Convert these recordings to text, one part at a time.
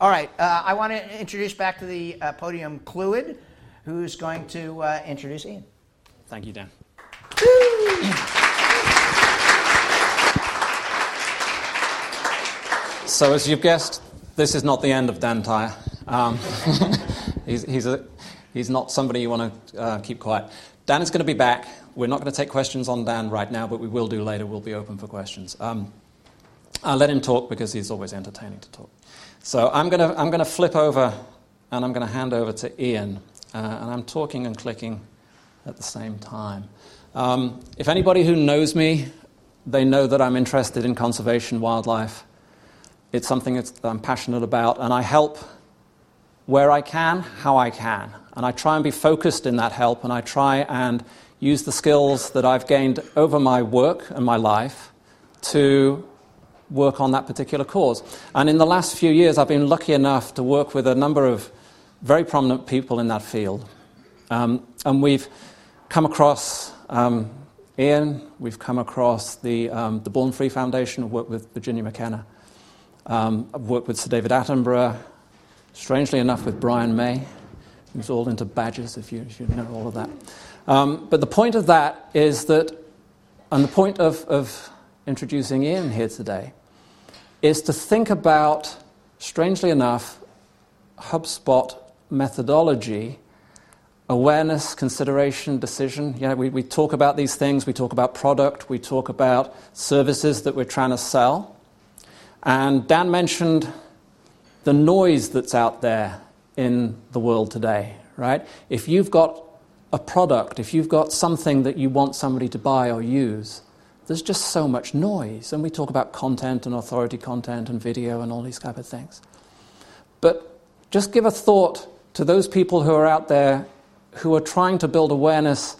All right, uh, I want to introduce back to the uh, podium Chloe, who's going to uh, introduce Ian. Thank you, Dan. so, as you've guessed, this is not the end of Dan Tyre. Um, he's, he's, a, he's not somebody you want to uh, keep quiet. Dan is going to be back. We're not going to take questions on Dan right now, but we will do later. We'll be open for questions. Um, I'll let him talk because he's always entertaining to talk. So I'm going to, I'm going to flip over and I'm going to hand over to Ian. Uh, and I'm talking and clicking at the same time. Um, if anybody who knows me, they know that I'm interested in conservation, wildlife. It's something that I'm passionate about, and I help where I can, how I can. And I try and be focused in that help, and I try and use the skills that I've gained over my work and my life to work on that particular cause. And in the last few years, I've been lucky enough to work with a number of very prominent people in that field. Um, and we've come across um, Ian, we've come across the, um, the Born Free Foundation, I've worked with Virginia McKenna, um, I've worked with Sir David Attenborough, strangely enough, with Brian May, who's all into badges, if you, if you know all of that. Um, but the point of that is that, and the point of, of introducing Ian here today, is to think about, strangely enough, HubSpot methodology awareness, consideration, decision. You know, we, we talk about these things, we talk about product, we talk about services that we're trying to sell. And Dan mentioned the noise that's out there in the world today, right? If you've got a product, if you've got something that you want somebody to buy or use, there's just so much noise. And we talk about content and authority content and video and all these kind of things. But just give a thought to those people who are out there who are trying to build awareness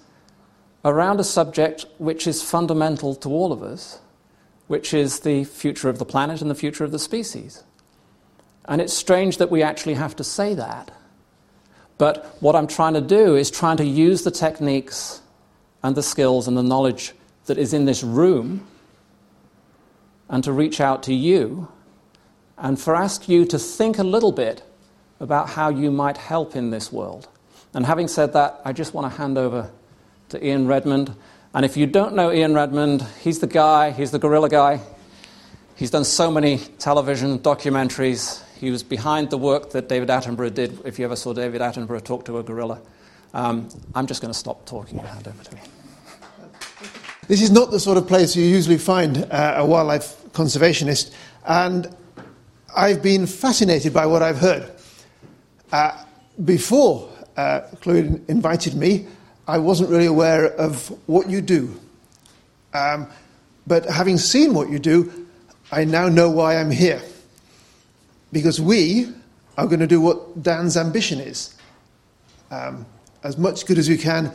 around a subject which is fundamental to all of us, which is the future of the planet and the future of the species. And it's strange that we actually have to say that. But what I'm trying to do is trying to use the techniques and the skills and the knowledge that is in this room and to reach out to you and for ask you to think a little bit about how you might help in this world. And having said that, I just want to hand over to Ian Redmond. And if you don't know Ian Redmond, he's the guy, he's the gorilla guy. He's done so many television documentaries. He was behind the work that David Attenborough did, if you ever saw David Attenborough talk to a gorilla. Um, I'm just going to stop talking and hand over to him. This is not the sort of place you usually find uh, a wildlife conservationist, and I've been fascinated by what I've heard. Uh, before uh, Chloe invited me, I wasn't really aware of what you do. Um, but having seen what you do, I now know why I'm here. Because we are going to do what Dan's ambition is um, as much good as we can.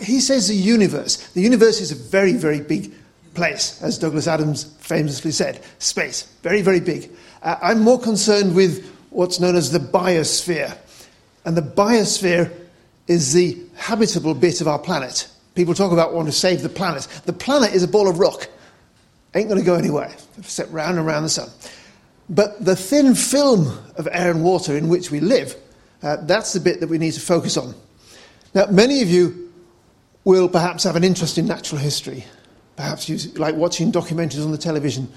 He says the universe. The universe is a very, very big place, as Douglas Adams famously said. Space, very, very big. Uh, I'm more concerned with what's known as the biosphere. And the biosphere is the habitable bit of our planet. People talk about wanting to save the planet. The planet is a ball of rock. Ain't going to go anywhere, except round and round the sun. But the thin film of air and water in which we live, uh, that's the bit that we need to focus on. Now, many of you will perhaps have an interest in natural history. Perhaps you like watching documentaries on the television.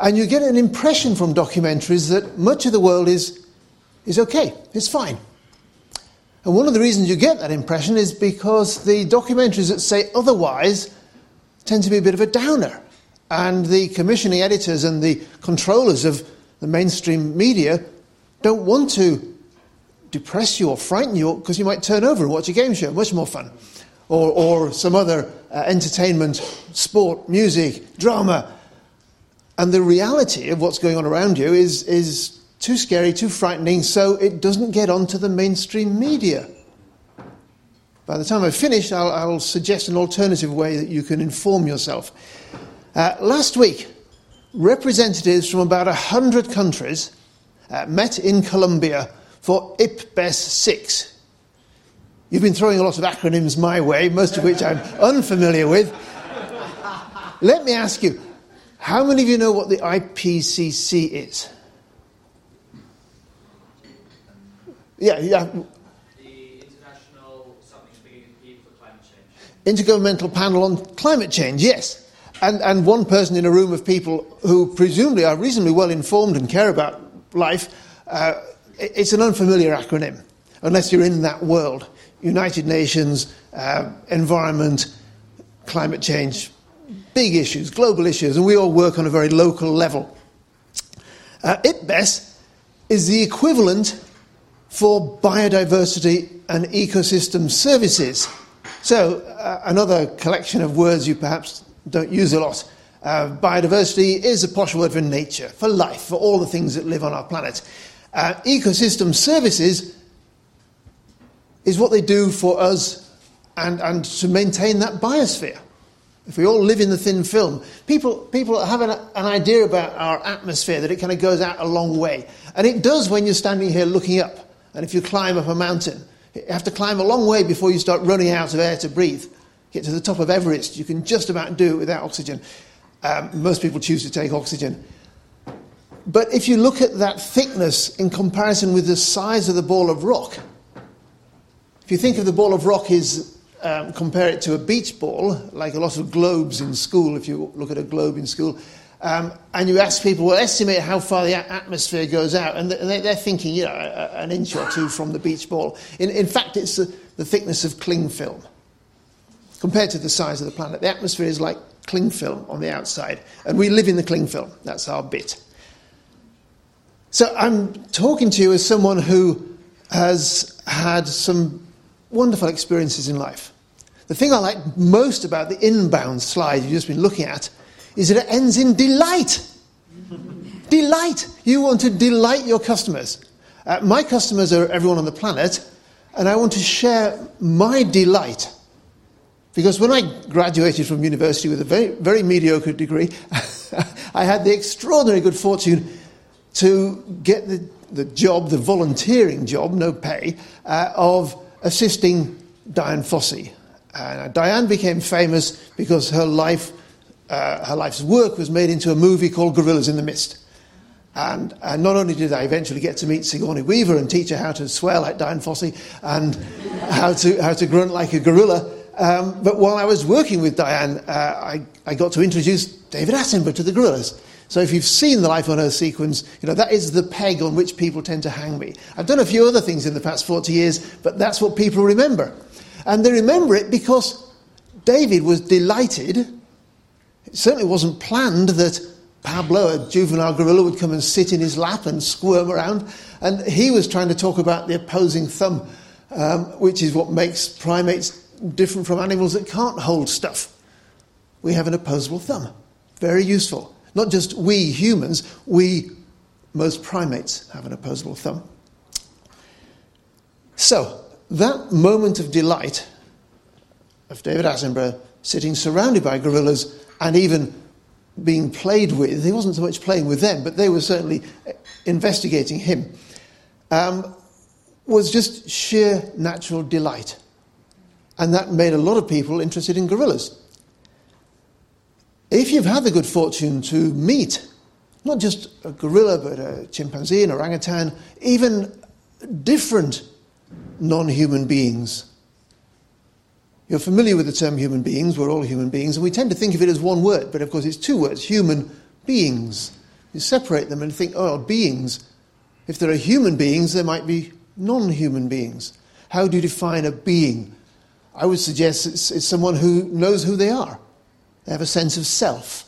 And you get an impression from documentaries that much of the world is, is okay, it's fine. And one of the reasons you get that impression is because the documentaries that say otherwise tend to be a bit of a downer. And the commissioning editors and the controllers of the mainstream media don't want to depress you or frighten you because you might turn over and watch a game show, much more fun. Or, or some other uh, entertainment, sport, music, drama. And the reality of what's going on around you is, is too scary, too frightening, so it doesn't get onto the mainstream media. By the time I've finished, I'll, I'll suggest an alternative way that you can inform yourself. Uh, last week, representatives from about 100 countries uh, met in Colombia for IPBES 6. You've been throwing a lot of acronyms my way, most of which I'm unfamiliar with. Let me ask you how many of you know what the IPCC is? Yeah, yeah. The international something beginning for climate change. Intergovernmental panel on climate change, yes. And, and one person in a room of people who presumably are reasonably well informed and care about life, uh, it's an unfamiliar acronym, unless you're in that world. United Nations, uh, environment, climate change, big issues, global issues, and we all work on a very local level. Uh, IPBES is the equivalent for biodiversity and ecosystem services. So, uh, another collection of words you perhaps don't use a lot. Uh, biodiversity is a posh word for nature, for life, for all the things that live on our planet. Uh, ecosystem services is what they do for us and, and to maintain that biosphere. If we all live in the thin film, people, people have an, an idea about our atmosphere that it kind of goes out a long way. And it does when you're standing here looking up. And if you climb up a mountain, you have to climb a long way before you start running out of air to breathe. Get to the top of Everest, you can just about do it without oxygen. Um, most people choose to take oxygen. But if you look at that thickness in comparison with the size of the ball of rock, you think of the ball of rock is um, compare it to a beach ball, like a lot of globes in school, if you look at a globe in school, um, and you ask people, well, estimate how far the atmosphere goes out, and they- they're thinking, you know, an inch or two from the beach ball. In, in fact, it's the, the thickness of cling film compared to the size of the planet. The atmosphere is like cling film on the outside, and we live in the cling film. That's our bit. So I'm talking to you as someone who has had some wonderful experiences in life. The thing I like most about the inbound slide you've just been looking at is that it ends in delight. delight. You want to delight your customers. Uh, my customers are everyone on the planet, and I want to share my delight. Because when I graduated from university with a very, very mediocre degree, I had the extraordinary good fortune to get the, the job, the volunteering job, no pay, uh, of assisting Dian Fossey. Uh, Dian became famous because her life, uh, her life's work was made into a movie called Gorillas in the Mist. And, and not only did I eventually get to meet Sigourney Weaver and teach her how to swear like Dian Fossey and how to, how to grunt like a gorilla, um, but while I was working with Dian, uh, I, I got to introduce David Attenborough to the gorillas. So if you've seen the Life on Earth sequence, you know, that is the peg on which people tend to hang me. I've done a few other things in the past 40 years, but that's what people remember. And they remember it because David was delighted. It certainly wasn't planned that Pablo, a juvenile gorilla, would come and sit in his lap and squirm around. And he was trying to talk about the opposing thumb, um, which is what makes primates different from animals that can't hold stuff. We have an opposable thumb. Very useful. Not just we humans, we, most primates, have an opposable thumb. So, that moment of delight of David Attenborough sitting surrounded by gorillas and even being played with, he wasn't so much playing with them, but they were certainly investigating him, um, was just sheer natural delight. And that made a lot of people interested in gorillas. If you've had the good fortune to meet not just a gorilla, but a chimpanzee, an orangutan, even different non human beings, you're familiar with the term human beings, we're all human beings, and we tend to think of it as one word, but of course it's two words human beings. You separate them and think, oh, beings. If there are human beings, there might be non human beings. How do you define a being? I would suggest it's, it's someone who knows who they are. They have a sense of self.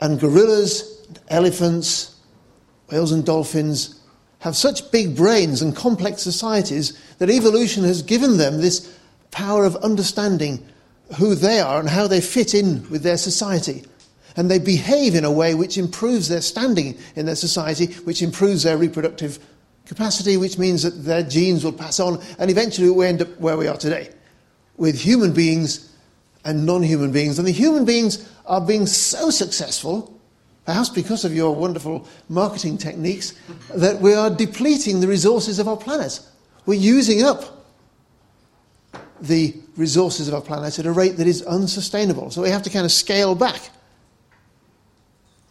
And gorillas, and elephants, whales, and dolphins have such big brains and complex societies that evolution has given them this power of understanding who they are and how they fit in with their society. And they behave in a way which improves their standing in their society, which improves their reproductive capacity, which means that their genes will pass on, and eventually we end up where we are today, with human beings and non human beings. And the human beings are being so successful, perhaps because of your wonderful marketing techniques, that we are depleting the resources of our planet. We're using up the resources of our planet at a rate that is unsustainable. So we have to kind of scale back.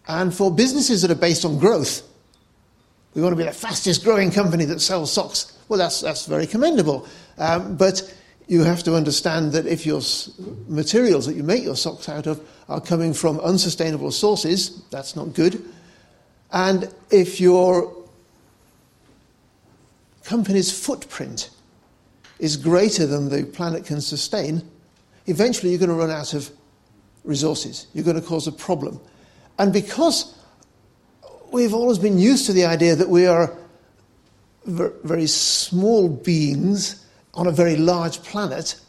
And for businesses that are based on growth, We want to be the fastest growing company that sells socks. Well, that's, that's very commendable. Um, but you have to understand that if your materials that you make your socks out of are coming from unsustainable sources, that's not good. And if your company's footprint is greater than the planet can sustain, eventually you're going to run out of resources. You're going to cause a problem. And because we've always been used to the idea that we are ver- very small beings on a very large planet,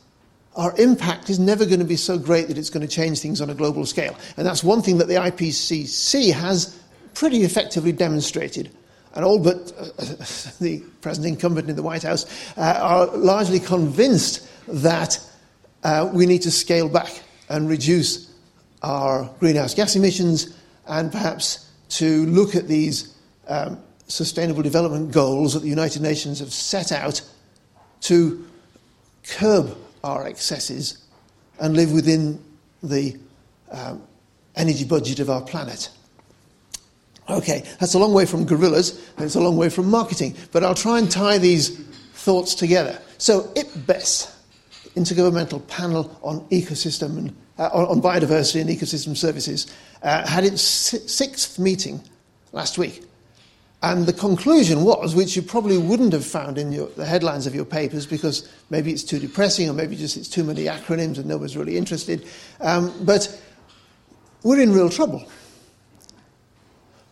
our impact is never going to be so great that it's going to change things on a global scale. And that's one thing that the IPCC has pretty effectively demonstrated. And all but uh, the present incumbent in the White House uh, are largely convinced that uh, we need to scale back and reduce our greenhouse gas emissions and perhaps to look at these um, sustainable development goals that the United Nations have set out to curb our excesses and live within the um, energy budget of our planet. Okay, that's a long way from gorillas, and it's a long way from marketing, but I'll try and tie these thoughts together. So, IPBES, Intergovernmental Panel on Ecosystem and uh, on, Biodiversity and Ecosystem Services, uh, had its sixth meeting last week. And the conclusion was, which you probably wouldn't have found in your, the headlines of your papers because maybe it's too depressing or maybe just it's too many acronyms and nobody's really interested, um, but we're in real trouble.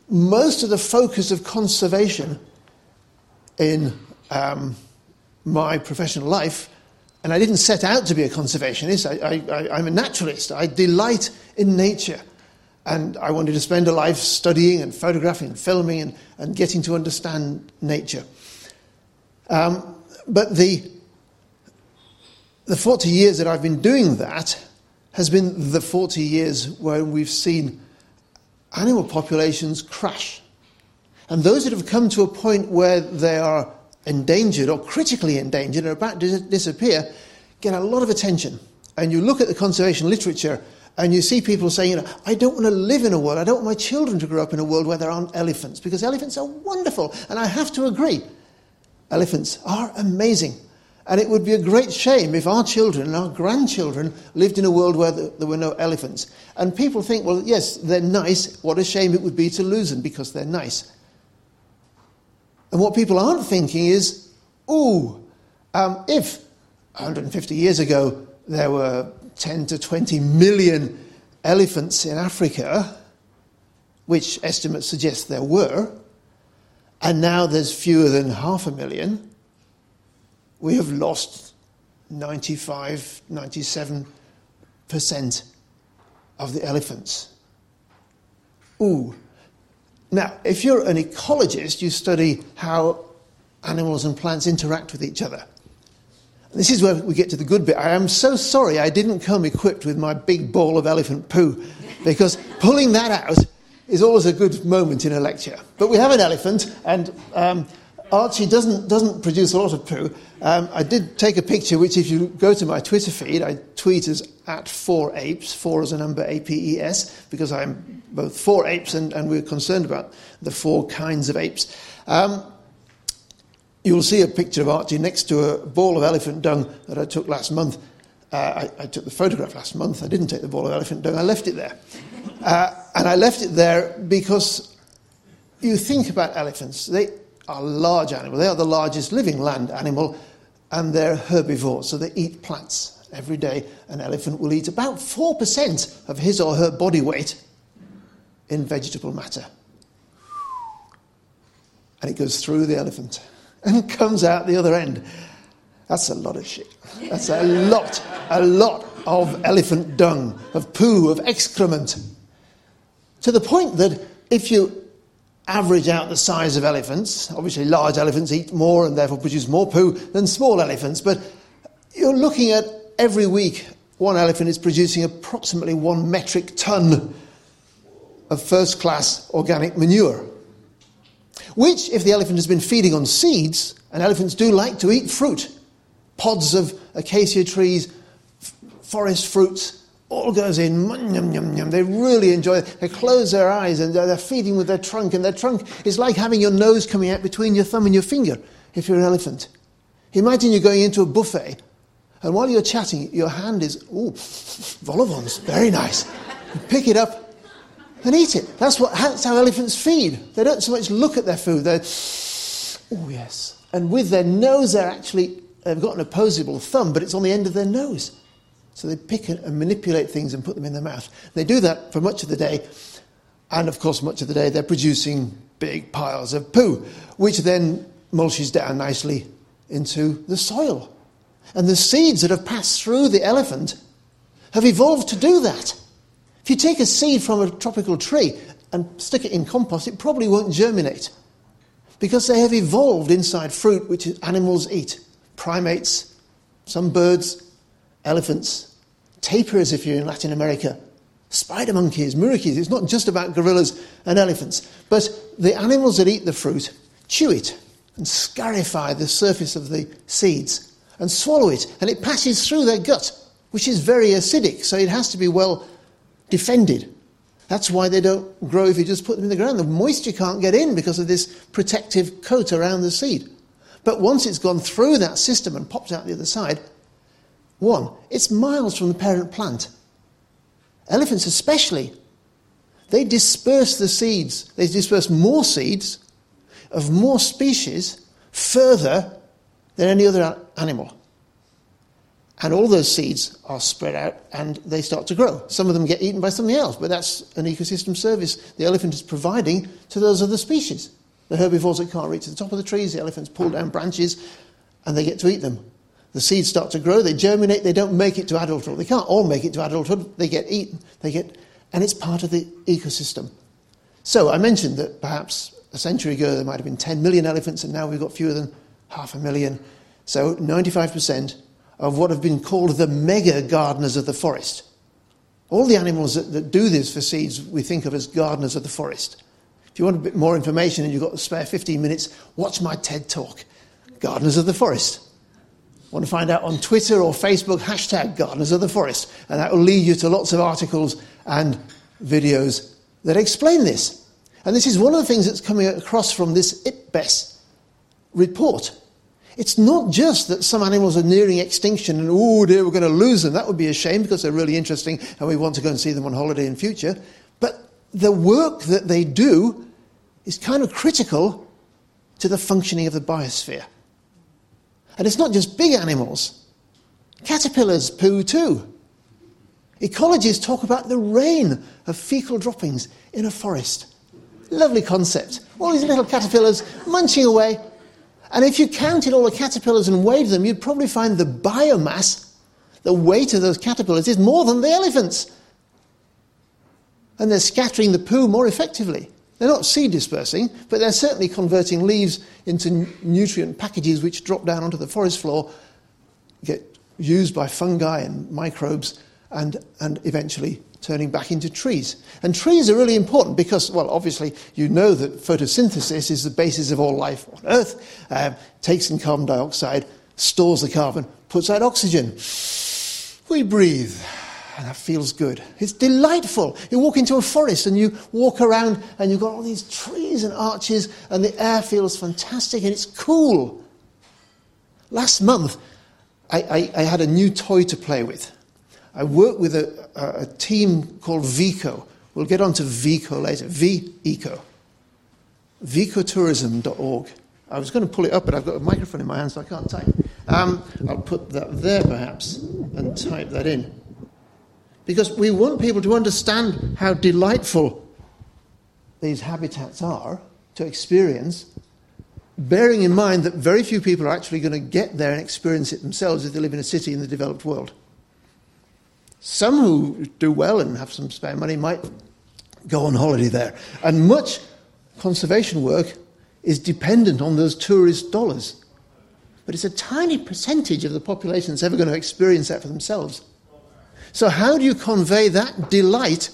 Most of the focus of conservation in um, my professional life, and I didn't set out to be a conservationist, I, I, I'm a naturalist. I delight in nature. And I wanted to spend a life studying and photographing and filming and, and getting to understand nature. Um, but the, the 40 years that I've been doing that has been the 40 years where we've seen animal populations crash. And those that have come to a point where they are endangered or critically endangered and about to dis- disappear get a lot of attention. And you look at the conservation literature and you see people saying, you know, I don't want to live in a world, I don't want my children to grow up in a world where there aren't elephants, because elephants are wonderful. And I have to agree, elephants are amazing. And it would be a great shame if our children and our grandchildren lived in a world where there were no elephants. And people think, well, yes, they're nice. What a shame it would be to lose them because they're nice. And what people aren't thinking is, ooh, um, if 150 years ago there were 10 to 20 million elephants in Africa, which estimates suggest there were, and now there's fewer than half a million, we have lost 95, 97% of the elephants. Ooh. Now, if you're an ecologist, you study how animals and plants interact with each other. This is where we get to the good bit. I am so sorry I didn't come equipped with my big ball of elephant poo, because pulling that out is always a good moment in a lecture. But we have an elephant, and um, Archie doesn't, doesn't produce a lot of poo. Um, I did take a picture, which, if you go to my Twitter feed, I tweet as at four apes, four as a number, A P E S, because I'm both for apes and, and we're concerned about the four kinds of apes. Um, You'll see a picture of Archie next to a ball of elephant dung that I took last month. Uh, I, I, took the photograph last month. I didn't take the ball of elephant dung. I left it there. Uh, and I left it there because you think about elephants. They are large animals. They are the largest living land animal, and they're herbivores, so they eat plants. Every day, an elephant will eat about 4% of his or her body weight in vegetable matter. And it goes through the elephant and comes out the other end. That's a lot of shit. That's a lot, a lot of elephant dung, of poo, of excrement. To the point that if you average out the size of elephants, obviously large elephants eat more and therefore produce more poo than small elephants, but you're looking at every week one elephant is producing approximately one metric ton of first class organic manure which, if the elephant has been feeding on seeds, and elephants do like to eat fruit, pods of acacia trees, f- forest fruits, all goes in, yum, yum, yum. They really enjoy it. They close their eyes and they're feeding with their trunk, and their trunk is like having your nose coming out between your thumb and your finger if you're an elephant. Imagine you're going into a buffet, and while you're chatting, your hand is, ooh, vol au vents, very nice. You pick it up and eat it. That's, what, that's how elephants feed. They don't so much look at their food, they're, oh, yes. And with their nose, they're actually, they've got an opposable thumb, but it's on the end of their nose. So they pick and manipulate things and put them in their mouth. They do that for much of the day. And of course, much of the day they're producing big piles of poo, which then mulches down nicely into the soil. And the seeds that have passed through the elephant have evolved to do that. If you take a seed from a tropical tree and stick it in compost, it probably won't germinate because they have evolved inside fruit which animals eat primates, some birds, elephants, tapirs if you're in Latin America, spider monkeys, muriquis. It's not just about gorillas and elephants, but the animals that eat the fruit chew it and scarify the surface of the seeds and swallow it, and it passes through their gut, which is very acidic, so it has to be well defended. That's why they don't grow if you just put them in the ground. The moisture can't get in because of this protective coat around the seed. But once it's gone through that system and popped out the other side, one, it's miles from the parent plant. Elephants, especially, they disperse the seeds, they disperse more seeds of more species further than any other animal. And all those seeds are spread out and they start to grow. Some of them get eaten by something else, but that's an ecosystem service the elephant is providing to those other species. The herbivores that can't reach the top of the trees, the elephants pull down branches and they get to eat them. The seeds start to grow, they germinate, they don't make it to adulthood. They can't all make it to adulthood, they get eaten, they get, and it's part of the ecosystem. So I mentioned that perhaps a century ago there might have been 10 million elephants, and now we've got fewer than half a million. So 95% of what have been called the mega gardeners of the forest. All the animals that, that do this for seeds we think of as gardeners of the forest. If you want a bit more information and you've got to spare 15 minutes, watch my TED talk, Gardeners of the Forest. Want to find out on Twitter or Facebook, hashtag Gardeners of the Forest. And that will lead you to lots of articles and videos that explain this. And this is one of the things that's coming across from this IPBES report. It's not just that some animals are nearing extinction and, oh dear, we're going to lose them. That would be a shame because they're really interesting and we want to go and see them on holiday in future. But the work that they do is kind of critical to the functioning of the biosphere. And it's not just big animals. Caterpillars poo too. Ecologists talk about the rain of fecal droppings in a forest. Lovely concept. All these little caterpillars munching away. And if you counted all the caterpillars and weighed them, you'd probably find the biomass, the weight of those caterpillars, is more than the elephants. And they're scattering the poo more effectively. They're not seed dispersing, but they're certainly converting leaves into nutrient packages which drop down onto the forest floor, get used by fungi and microbes, and, and eventually turning back into trees. And trees are really important because, well, obviously, you know that photosynthesis is the basis of all life on Earth, uh, takes in carbon dioxide, stores the carbon, puts out oxygen. We breathe and that feels good. It's delightful. You walk into a forest and you walk around and you've got all these trees and arches and the air feels fantastic and it's cool. Last month, I, I, I had a new toy to play with. I work with a, a, team called Vico. We'll get on to VECO later. V-ECO. VECOtourism.org. I was going to pull it up, but I've got a microphone in my hand, so I can't type. Um, I'll put that there, perhaps, and type that in because we want people to understand how delightful these habitats are to experience, bearing in mind that very few people are actually going to get there and experience it themselves if they live in a city in the developed world. Some who do well and have some spare money might go on holiday there. And much conservation work is dependent on those tourist dollars. But it's a tiny percentage of the population that's ever going to experience that for themselves. So, how do you convey that delight,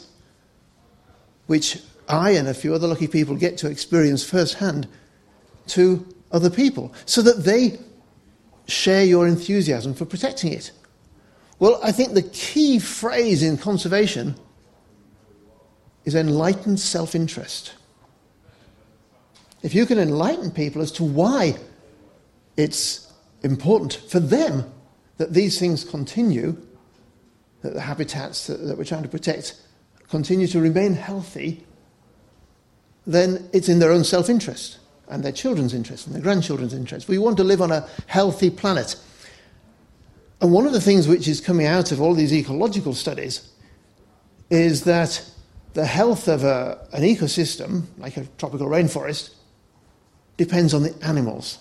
which I and a few other lucky people get to experience firsthand, to other people so that they share your enthusiasm for protecting it? Well, I think the key phrase in conservation is enlightened self interest. If you can enlighten people as to why it's important for them that these things continue, that the habitats that, that we're trying to protect continue to remain healthy, then it's in their own self interest and their children's interest and their grandchildren's interest. We want to live on a healthy planet. And one of the things which is coming out of all these ecological studies is that the health of a, an ecosystem, like a tropical rainforest, depends on the animals.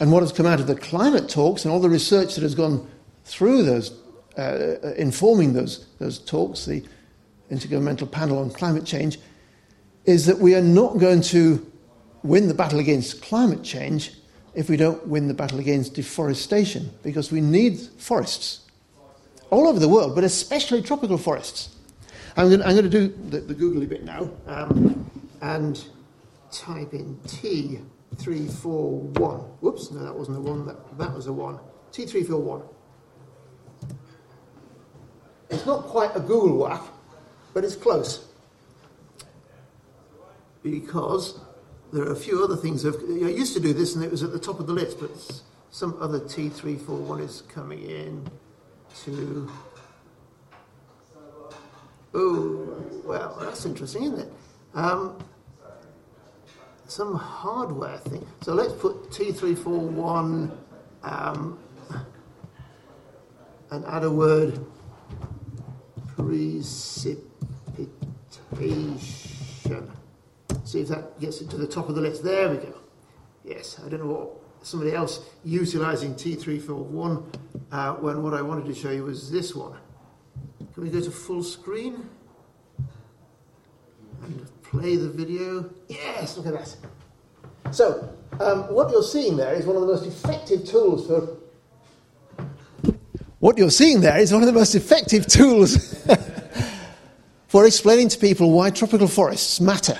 And what has come out of the climate talks and all the research that has gone through those, uh, informing those, those talks, the Intergovernmental Panel on Climate Change, is that we are not going to win the battle against climate change if we don't win the battle against deforestation, because we need forests all over the world, but especially tropical forests. I'm going to, I'm going to do the, the googly bit now um, and type in T341. Whoops, no, that wasn't a 1, that, that was a 1. T341. It's not quite a Google whack, but it's close. Because there are a few other things. I used to do this and it was at the top of the list, but some other T341 is coming in to. Oh, well, that's interesting, isn't it? Um, some hardware thing. So let's put T341 um, and add a word precipitation. See if that gets it to the top of the list. There we go. Yes, I don't know what somebody else utilizing T341 uh, when what I wanted to show you was this one. Can we go to full screen? And play the video. Yes, look at that. So, um, what you're seeing there is one of the most effective tools for. What you're seeing there is one of the most effective tools for explaining to people why tropical forests matter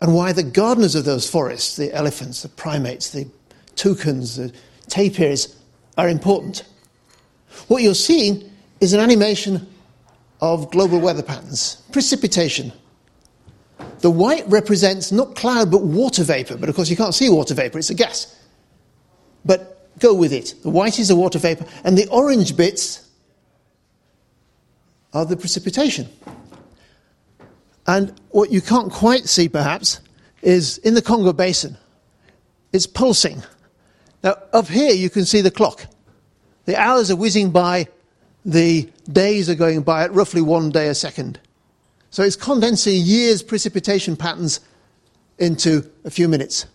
and why the gardeners of those forests, the elephants, the primates, the toucans, the tapirs, are important. What you're seeing is an animation of global weather patterns, precipitation. The white represents not cloud but water vapor, but of course you can't see water vapor, it's a gas. But go with it. The white is the water vapor, and the orange bits are the precipitation. And what you can't quite see, perhaps, is in the Congo Basin, it's pulsing. Now, up here, you can see the clock. The hours are whizzing by, the days are going by at roughly one day a second. So it's condensing years' precipitation patterns into a few minutes.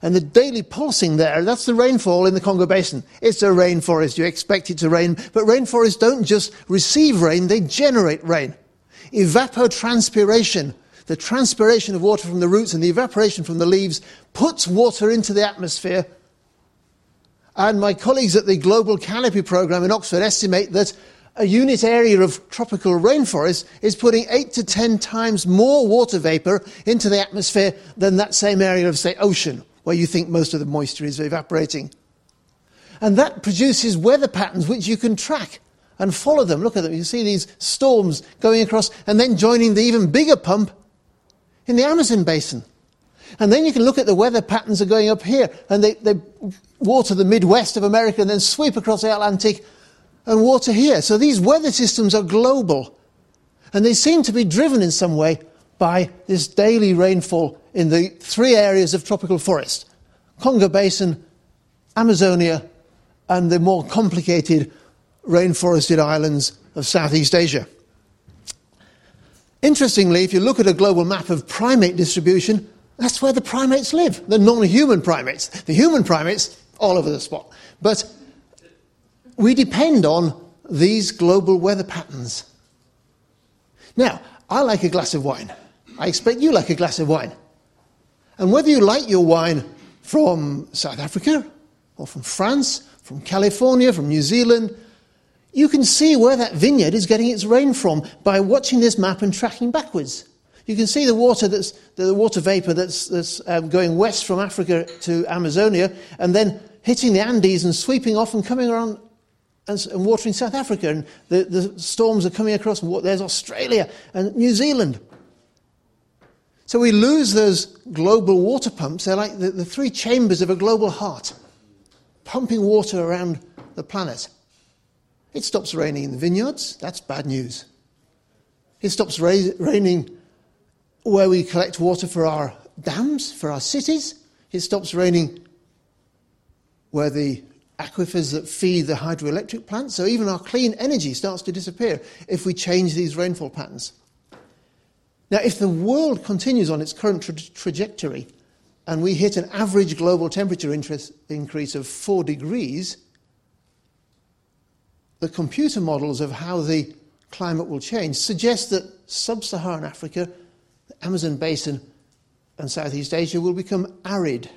And the daily pulsing there, that's the rainfall in the Congo Basin. It's a rainforest. You expect it to rain. But rainforests don't just receive rain, they generate rain evapotranspiration, the transpiration of water from the roots and the evaporation from the leaves, puts water into the atmosphere. And my colleagues at the Global Canopy Programme in Oxford estimate that a unit area of tropical rainforest is putting eight to ten times more water vapor into the atmosphere than that same area of, say, ocean, where you think most of the moisture is evaporating. And that produces weather patterns which you can track and follow them. Look at them. You see these storms going across and then joining the even bigger pump in the Amazon basin. And then you can look at the weather patterns are going up here and they, they water the Midwest of America and then sweep across the Atlantic and water here. So these weather systems are global. And they seem to be driven in some way by this daily rainfall in the three areas of tropical forest Congo Basin, Amazonia, and the more complicated rainforested islands of Southeast Asia. Interestingly, if you look at a global map of primate distribution, that's where the primates live, the non human primates. The human primates, all over the spot. But we depend on these global weather patterns. Now, I like a glass of wine. I expect you like a glass of wine. And whether you like your wine from South Africa, or from France, from California, from New Zealand, you can see where that vineyard is getting its rain from by watching this map and tracking backwards. You can see the water that's the water vapor that's, that's um, going west from Africa to Amazonia, and then hitting the Andes and sweeping off and coming around and, and water in South Africa, and the, the storms are coming across. There's Australia and New Zealand. So we lose those global water pumps. They're like the, the three chambers of a global heart, pumping water around the planet. It stops raining in the vineyards. That's bad news. It stops ra- raining where we collect water for our dams, for our cities. It stops raining where the aquifers that feed the hydroelectric plants. So even our clean energy starts to disappear if we change these rainfall patterns. Now, if the world continues on its current tra- trajectory and we hit an average global temperature increase of four degrees, the computer models of how the climate will change suggest that sub Saharan Africa, the Amazon basin, and Southeast Asia will become arid.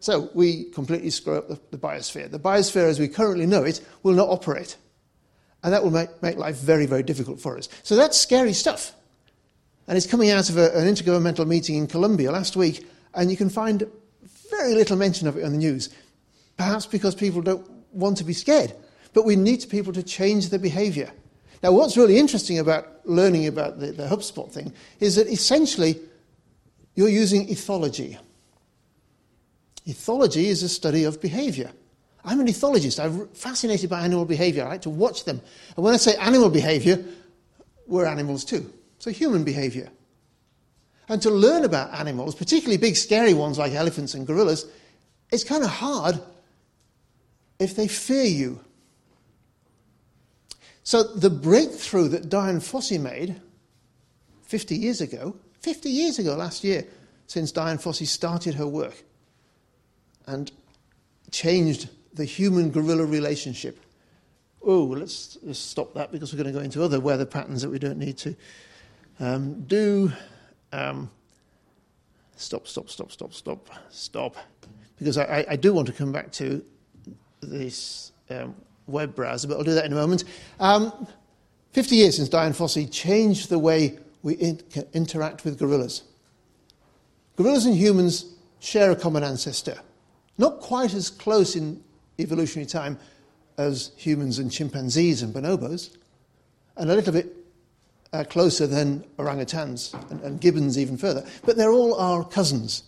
So we completely screw up the, the, biosphere. The biosphere, as we currently know it, will not operate. And that will make, make life very, very difficult for us. So that's scary stuff. And it's coming out of a, an intergovernmental meeting in Colombia last week, and you can find very little mention of it on the news. Perhaps because people don't want to be scared. But we need people to change their behavior. Now, what's really interesting about learning about the, the HubSpot thing is that essentially you're using ethology. Ethology is a study of behavior. I'm an ethologist. I'm fascinated by animal behavior. I like to watch them. And when I say animal behavior, we're animals too. So human behavior. And to learn about animals, particularly big scary ones like elephants and gorillas, it's kind of hard if they fear you. So the breakthrough that Dian Fossey made 50 years ago, 50 years ago last year, since Dian Fossey started her work and changed the human gorilla relationship. Oh, let's, let's, stop that because we're going to go into other weather patterns that we don't need to um, do. Um, stop, stop, stop, stop, stop, stop. Because I, I, do want to come back to this um, web browser, but I'll do that in a moment. Um, 50 years since Dian Fossey changed the way we in- interact with gorillas. Gorillas and humans share a common ancestor. Not quite as close in evolutionary time as humans and chimpanzees and bonobos, and a little bit uh, closer than orangutans and, and gibbons even further. But they're all our cousins.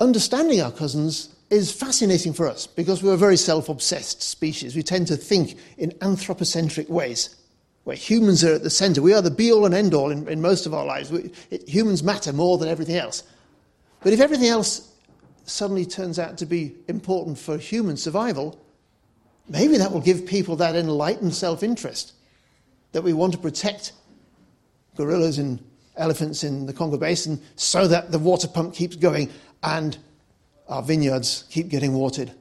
Understanding our cousins is fascinating for us because we're a very self obsessed species. We tend to think in anthropocentric ways, where humans are at the center. We are the be all and end all in, in most of our lives. We, it, humans matter more than everything else. But if everything else suddenly turns out to be important for human survival, maybe that will give people that enlightened self interest that we want to protect gorillas and elephants in the Congo Basin so that the water pump keeps going and our vineyards keep getting watered.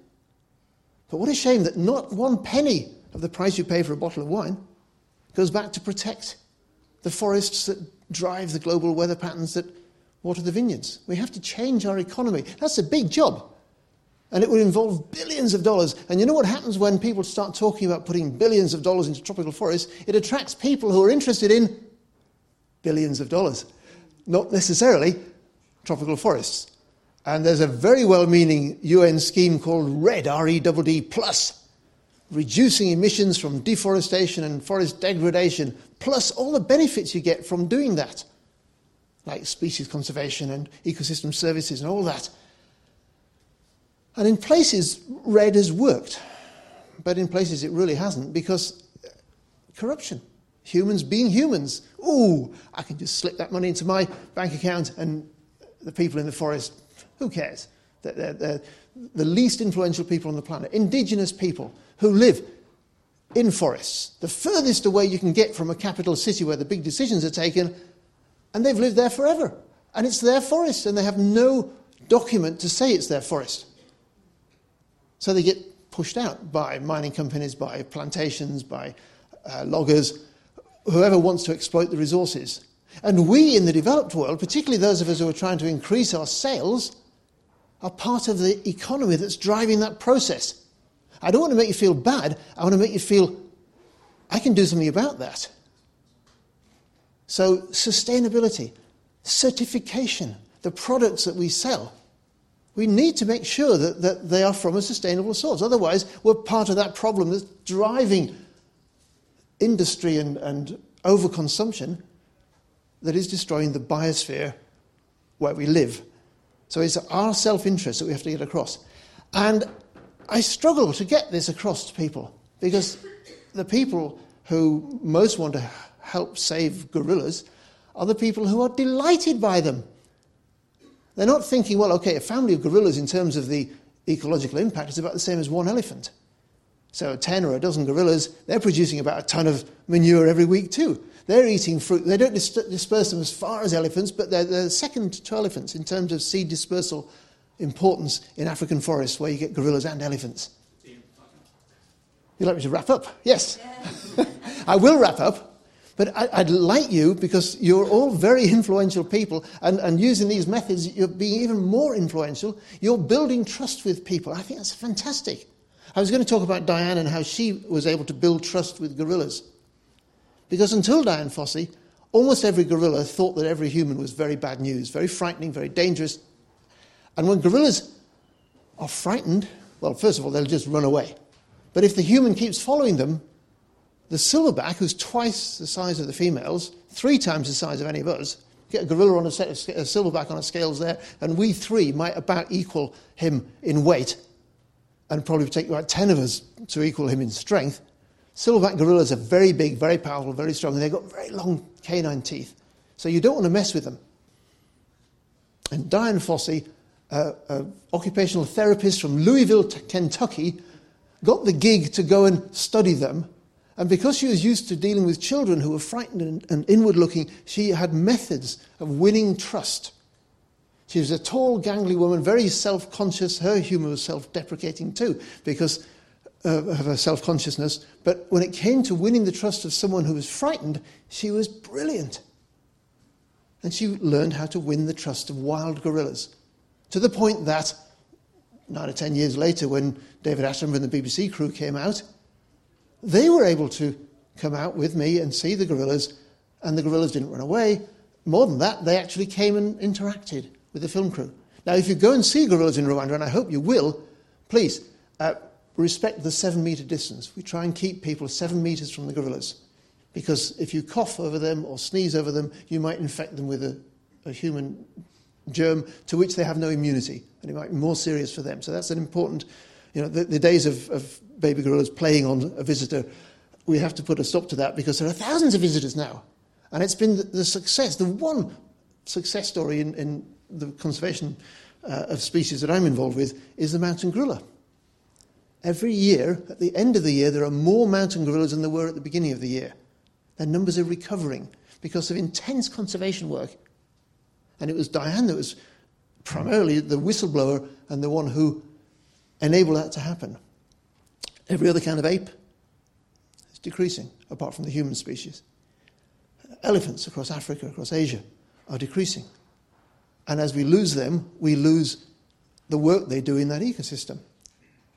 But what a shame that not one penny of the price you pay for a bottle of wine goes back to protect the forests that drive the global weather patterns that water the vineyards. We have to change our economy. That's a big job. And it would involve billions of dollars. And you know what happens when people start talking about putting billions of dollars into tropical forests? It attracts people who are interested in billions of dollars, not necessarily tropical forests. And there's a very well meaning UN scheme called REDD, R E D D plus, reducing emissions from deforestation and forest degradation, plus all the benefits you get from doing that like species conservation and ecosystem services and all that. And in places, REDD has worked, but in places it really hasn't because corruption. Humans being humans. Ooh, I can just slip that money into my bank account and the people in the forest, who cares? They're, they're, they're the least influential people on the planet, indigenous people who live in forests. The furthest away you can get from a capital city where the big decisions are taken, and they've lived there forever. And it's their forest, and they have no document to say it's their forest. So they get pushed out by mining companies, by plantations, by uh, loggers, whoever wants to exploit the resources. And we in the developed world, particularly those of us who are trying to increase our sales, are part of the economy that's driving that process. I don't want to make you feel bad, I want to make you feel I can do something about that. So, sustainability, certification, the products that we sell, We need to make sure that, that they are from a sustainable source. Otherwise, we're part of that problem that's driving industry and, and overconsumption that is destroying the biosphere where we live. So it's our self interest that we have to get across. And I struggle to get this across to people because the people who most want to help save gorillas are the people who are delighted by them. They're not thinking, well, okay, a family of gorillas in terms of the ecological impact is about the same as one elephant. So 10 or a dozen gorillas, they're producing about a ton of manure every week too. They're eating fruit. They don't dis- disperse them as far as elephants, but they're, they're second to elephants in terms of seed dispersal importance in African forests where you get gorillas and elephants. You'd like me to wrap up? Yes. I will wrap up, but I, would like you, because you're all very influential people, and, and using these methods, you're being even more influential. You're building trust with people. I think that's fantastic. I was going to talk about Dian and how she was able to build trust with gorillas. Because until Dian Fossey, almost every gorilla thought that every human was very bad news, very frightening, very dangerous. And when gorillas are frightened, well, first of all, they'll just run away. But if the human keeps following them, the silverback, who's twice the size of the females, three times the size of any of us, get a gorilla on a, set of, a silverback on a scales there, and we three might about equal him in weight, and probably take about 10 of us to equal him in strength. Silverback gorillas are very big, very powerful, very strong, and they've got very long canine teeth. So you don't want to mess with them. And Dian Fossey, uh, an occupational therapist from Louisville, Kentucky, got the gig to go and study them. And because she was used to dealing with children who were frightened and, and inward looking, she had methods of winning trust. She was a tall, gangly woman, very self conscious. Her humour was self deprecating too, because uh, of her self consciousness, but when it came to winning the trust of someone who was frightened, she was brilliant. And she learned how to win the trust of wild gorillas to the point that nine or ten years later, when David Attenborough and the BBC crew came out, they were able to come out with me and see the gorillas, and the gorillas didn't run away. More than that, they actually came and interacted with the film crew. Now, if you go and see gorillas in Rwanda, and I hope you will, please uh, respect the seven metre distance. We try and keep people seven metres from the gorillas. Because if you cough over them or sneeze over them, you might infect them with a, a human germ to which they have no immunity, and it might be more serious for them. So that's an important, you know, the, the days of, of baby gorillas playing on a visitor, we have to put a stop to that because there are thousands of visitors now. And it's been the, the success, the one success story in, in the conservation uh, of species that I'm involved with is the mountain gorilla. Every year, at the end of the year, there are more mountain gorillas than there were at the beginning of the year. Their numbers are recovering because of intense conservation work. And it was Dian that was primarily the whistleblower and the one who enabled that to happen. Every other kind of ape is decreasing, apart from the human species. Elephants across Africa, across Asia, are decreasing. And as we lose them, we lose the work they do in that ecosystem.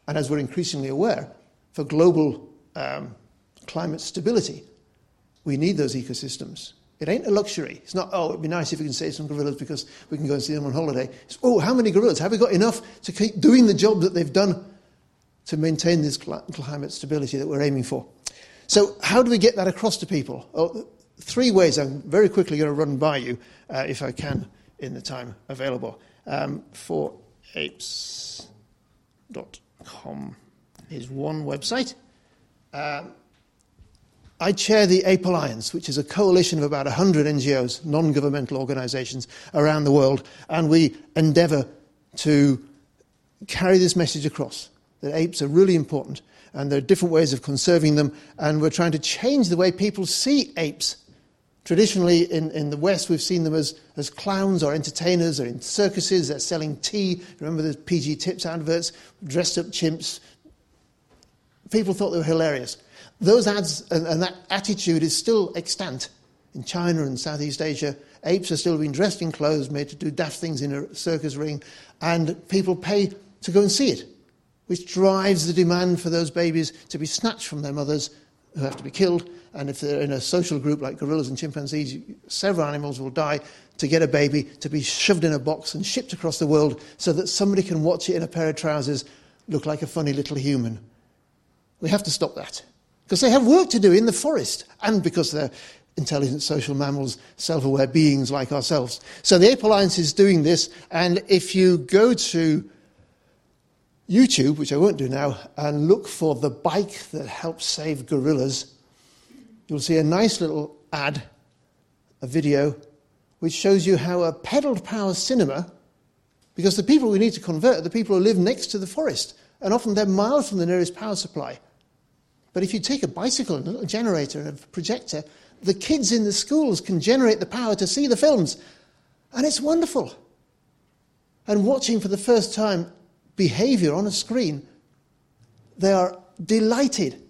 And as we're increasingly aware, for global um, climate stability, we need those ecosystems. It ain't a luxury. It's not, oh, it'd be nice if we can save some gorillas because we can go and see them on holiday. It's, oh, how many gorillas? Have we got enough to keep doing the job that they've done to maintain this climate stability that we're aiming for? So, how do we get that across to people? Oh, three ways I'm very quickly going to run by you, uh, if I can, in the time available. Um, for apes. Dot com is one website. Um, I chair the Ape Alliance, which is a coalition of about 100 NGOs, non governmental organizations around the world, and we endeavor to carry this message across that apes are really important and there are different ways of conserving them, and we're trying to change the way people see apes Traditionally, in, in the West, we've seen them as, as clowns or entertainers or in circuses. They're selling tea. Remember the PG Tips adverts? Dressed up chimps. People thought they were hilarious. Those ads and, and that attitude is still extant in China and Southeast Asia. Apes are still being dressed in clothes, made to do daft things in a circus ring, and people pay to go and see it, which drives the demand for those babies to be snatched from their mothers who have to be killed. And if they're in a social group like gorillas and chimpanzees, several animals will die to get a baby to be shoved in a box and shipped across the world so that somebody can watch it in a pair of trousers look like a funny little human. We have to stop that because they have work to do in the forest and because they're intelligent social mammals, self aware beings like ourselves. So the Ape Alliance is doing this, and if you go to YouTube, which I won't do now, and look for the bike that helps save gorillas, you'll see a nice little ad, a video, which shows you how a pedaled power cinema, because the people we need to convert are the people who live next to the forest, and often they're miles from the nearest power supply. But if you take a bicycle and a little generator and a projector, the kids in the schools can generate the power to see the films. And it's wonderful. And watching for the first time behavior on a screen, they are delighted.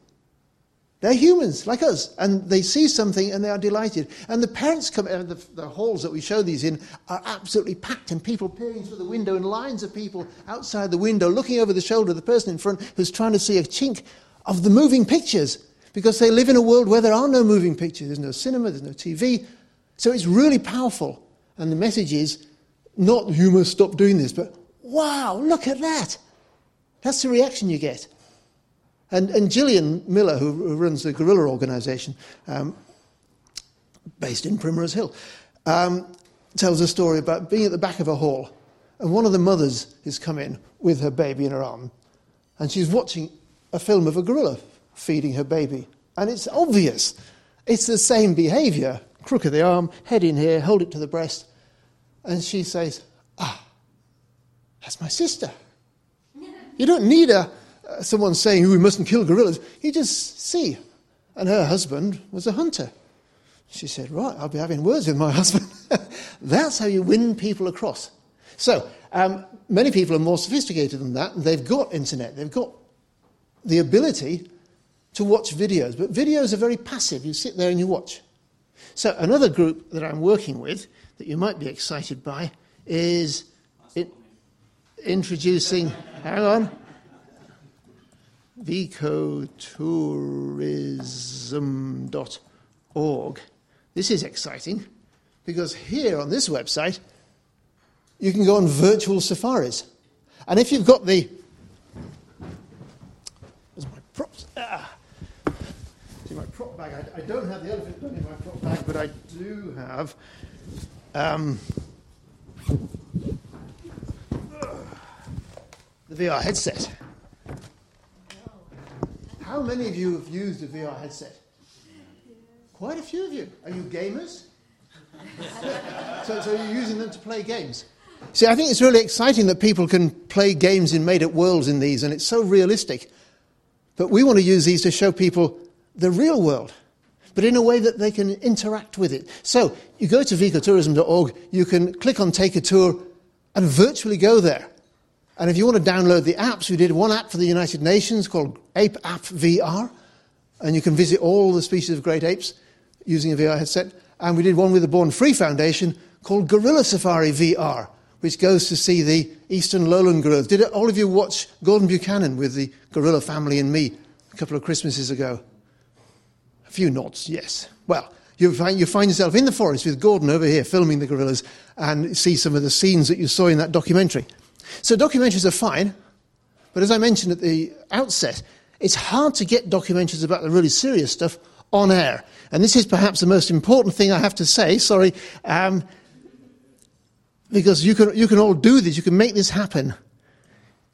They're humans like us, and they see something and they are delighted. And the parents come, the, the halls that we show these in are absolutely packed, and people peering through the window, and lines of people outside the window looking over the shoulder of the person in front who's trying to see a chink of the moving pictures because they live in a world where there are no moving pictures. There's no cinema, there's no TV. So it's really powerful. And the message is not must stop doing this, but wow, look at that. That's the reaction you get. And, and Jillian Miller, who, runs the Gorilla Organization, um, based in Primrose Hill, um, tells a story about being at the back of a hall. And one of the mothers is come in with her baby in her arm. And she's watching a film of a gorilla feeding her baby. And it's obvious. It's the same behavior crook of the arm, head in here, hold it to the breast. And she says, Ah, that's my sister. You don't need a, uh, someone saying, we mustn't kill gorillas. You just see. And her husband was a hunter. She said, Right, I'll be having words with my husband. That's how you win people across. So, um, many people are more sophisticated than that. They've got internet, they've got the ability to watch videos. But videos are very passive. You sit there and you watch. So, another group that I'm working with that you might be excited by is introducing, hang on, vecotourism.org. This is exciting because here on this website, you can go on virtual safaris. And if you've got the. Where's my props? Ah. See my prop bag. I, I don't have the elephant in my prop bag, but I do have. Um, the VR headset. How many of you have used a VR headset? Quite a few of you. Are you gamers? so, so you're using them to play games? See, I think it's really exciting that people can play games in made up worlds in these, and it's so realistic. But we want to use these to show people the real world, but in a way that they can interact with it. So you go to vecotourism.org, you can click on Take a Tour and virtually go there. And if you want to download the apps, we did one app for the United Nations called Ape App VR, and you can visit all the species of great apes using a VR headset. And we did one with the Born Free Foundation called Gorilla Safari VR, which goes to see the eastern lowland gorillas. Did all of you watch Gordon Buchanan with the gorilla family and me a couple of Christmases ago? A few nods, yes. Well, you find, you find yourself in the forest with Gordon over here filming the gorillas and see some of the scenes that you saw in that documentary. So documentaries are fine, but as I mentioned at the outset, it's hard to get documentaries about the really serious stuff on air. And this is perhaps the most important thing I have to say, sorry, um, because you can, you can all do this, you can make this happen.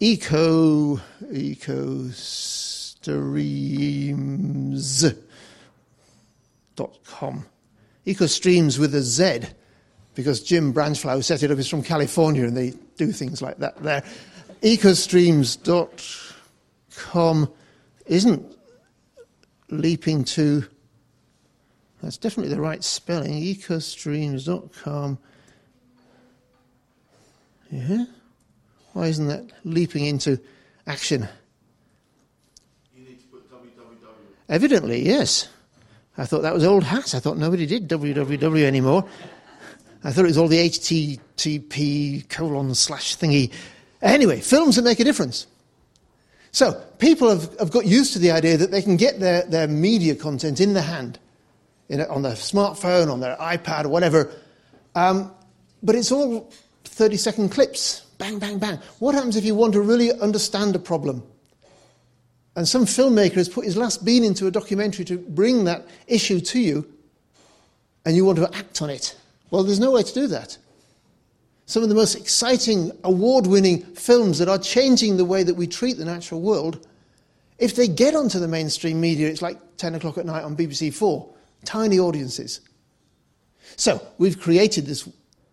Eco streams. Dot com. EcoStreamz with a Z because Jim Branchflower set it up, is from California and they do things like that there. Ecostreamz.com isn't leaping to, that's definitely the right spelling, ecostreamz.com. Yeah? Why isn't that leaping into action? You need to put www. Evidently, yes. I thought that was old hat. I thought nobody did www anymore. I thought it was all the HTTP colon slash thingy. Anyway, films that make a difference. So, people have, have got used to the idea that they can get their, their media content in their hand, in on their smartphone, on their iPad, or whatever. Um, but it's all 30 second clips. Bang, bang, bang. What happens if you want to really understand a problem? And some filmmaker has put his last bean into a documentary to bring that issue to you, and you want to act on it. Well, there's no way to do that. Some of the most exciting, award winning films that are changing the way that we treat the natural world, if they get onto the mainstream media, it's like 10 o'clock at night on BBC Four, tiny audiences. So, we've created this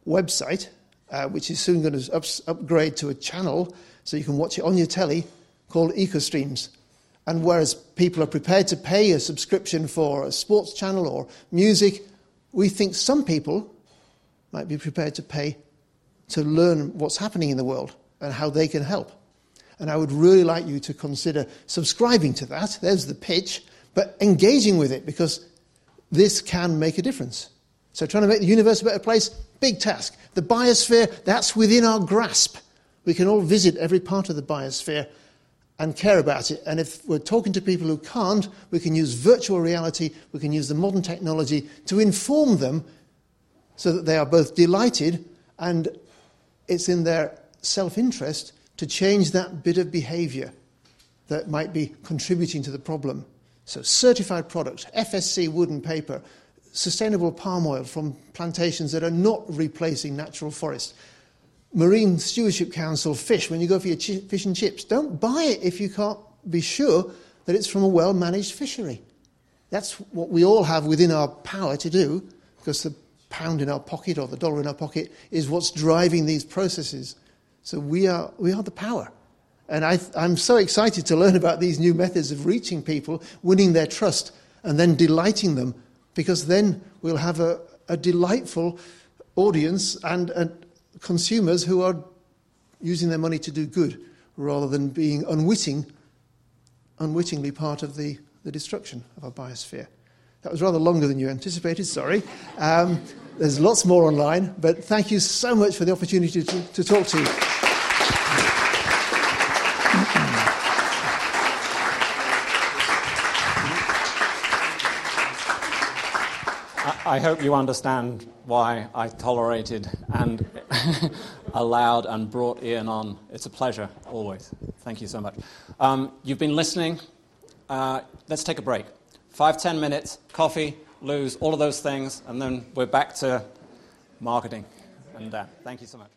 website, uh, which is soon going to up- upgrade to a channel so you can watch it on your telly called EcoStreamz. And whereas people are prepared to pay a subscription for a sports channel or music, we think some people might be prepared to pay to learn what's happening in the world and how they can help. And I would really like you to consider subscribing to that. There's the pitch, but engaging with it because this can make a difference. So, trying to make the universe a better place, big task. The biosphere, that's within our grasp. We can all visit every part of the biosphere and care about it. And if we're talking to people who can't, we can use virtual reality, we can use the modern technology to inform them so that they are both delighted and it's in their self interest to change that bit of behavior that might be contributing to the problem. So, certified products, FSC wood and paper, sustainable palm oil from plantations that are not replacing natural forest. Marine Stewardship Council fish, when you go for your chi- fish and chips, don't buy it if you can't be sure that it's from a well managed fishery. That's what we all have within our power to do because the pound in our pocket or the dollar in our pocket is what's driving these processes. So we are, we are the power. And I, I'm so excited to learn about these new methods of reaching people, winning their trust, and then delighting them, because then we'll have a, a delightful audience and, and consumers who are using their money to do good rather than being unwitting, unwittingly part of the, the destruction of our biosphere. That was rather longer than you anticipated, sorry. Um, there's lots more online, but thank you so much for the opportunity to, to talk to you. I, hope you understand why I tolerated and allowed and brought Ian on. It's a pleasure, always. Thank you so much. Um, you've been listening. Uh, let's take a break. Five, ten minutes, coffee, lose, all of those things, and then we're back to marketing. And uh, thank you so much.